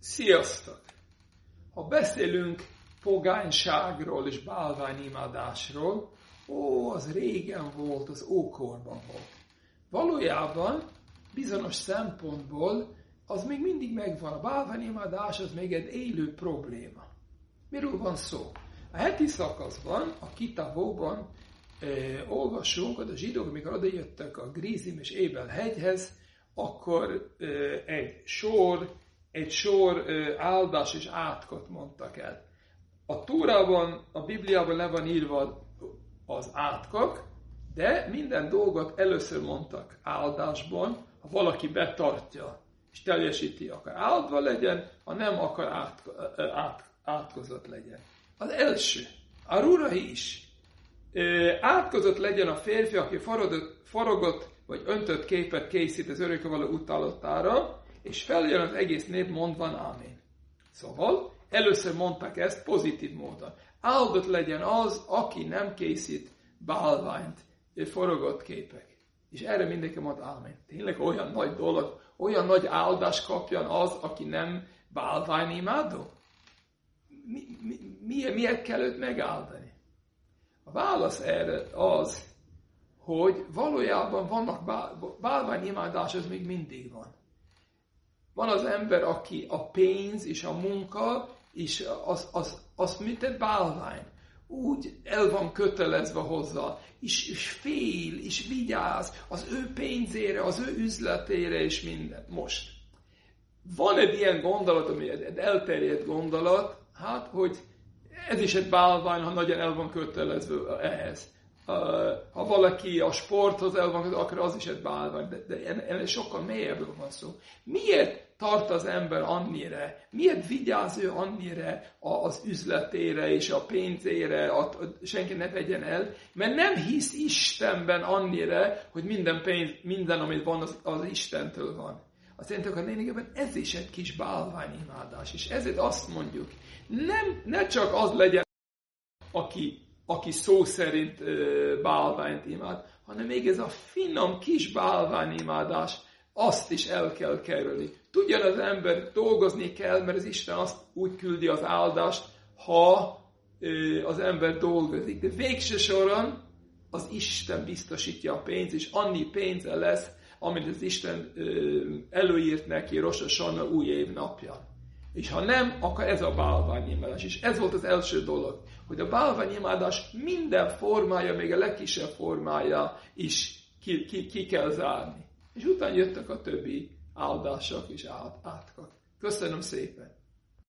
Sziasztok! Ha beszélünk pogányságról és bálványimádásról, ó, az régen volt, az ókorban volt. Valójában bizonyos szempontból az még mindig megvan. A bálványimádás az még egy élő probléma. Miről van szó? A heti szakaszban, a kitavóban eh, olvasunk, hogy a zsidók, amikor odajöttek a Grízim és Ébel hegyhez, akkor eh, egy sor egy sor áldás és átkot mondtak el. A Túrában, a Bibliában le van írva az átkok, de minden dolgot először mondtak áldásban, ha valaki betartja és teljesíti, akar áldva legyen, ha nem akar át, át, átkozott legyen. Az első, a rura is. Átkozott legyen a férfi, aki forogott, forogott vagy öntött képet készít az örökkövaló utálatára, és feljön az egész nép mondvan Amen. Szóval először mondták ezt pozitív módon. Áldott legyen az, aki nem készít bálványt, forogott képek. És erre mindenki mond Amen. Tényleg olyan nagy dolog, olyan nagy áldást kapjan az, aki nem imádó? Mi, mi, miért, miért kell őt megáldani? A válasz erre az, hogy valójában vannak bálványimádás, az még mindig van. Van az ember, aki a pénz és a munka, és az, az, az mint egy bálvány. Úgy el van kötelezve hozzá, és, és fél, és vigyáz az ő pénzére, az ő üzletére, és minden. Most. Van egy ilyen gondolat, ami egy elterjedt gondolat, hát, hogy ez is egy bálvány, ha nagyon el van kötelezve ehhez ha valaki a sporthoz el van, akkor az is egy bálvány, de, de ennél sokkal mélyebbről van szó. Miért tart az ember annyira, miért vigyáz ő annyira az üzletére és a pénzére, a, senki ne vegyen el, mert nem hisz Istenben annyira, hogy minden pénz, minden, amit van, az, az Istentől van. Azt jelenti, hogy a lényegében ez is egy kis bálványimádás, és ezért azt mondjuk, nem, ne csak az legyen, aki aki szó szerint bálványt imád, hanem még ez a finom kis bálványimádás, azt is el kell kerülni. Tudja az ember, dolgozni kell, mert az Isten azt úgy küldi az áldást, ha az ember dolgozik. De végső soron az Isten biztosítja a pénzt, és annyi pénze lesz, amit az Isten előírt neki Rosh új év napján. És ha nem, akkor ez a bálványimádás. És ez volt az első dolog, hogy a bálványimádás minden formája, még a legkisebb formája is ki, ki, ki kell zárni. És utána jöttek a többi áldások és átkak. Köszönöm szépen!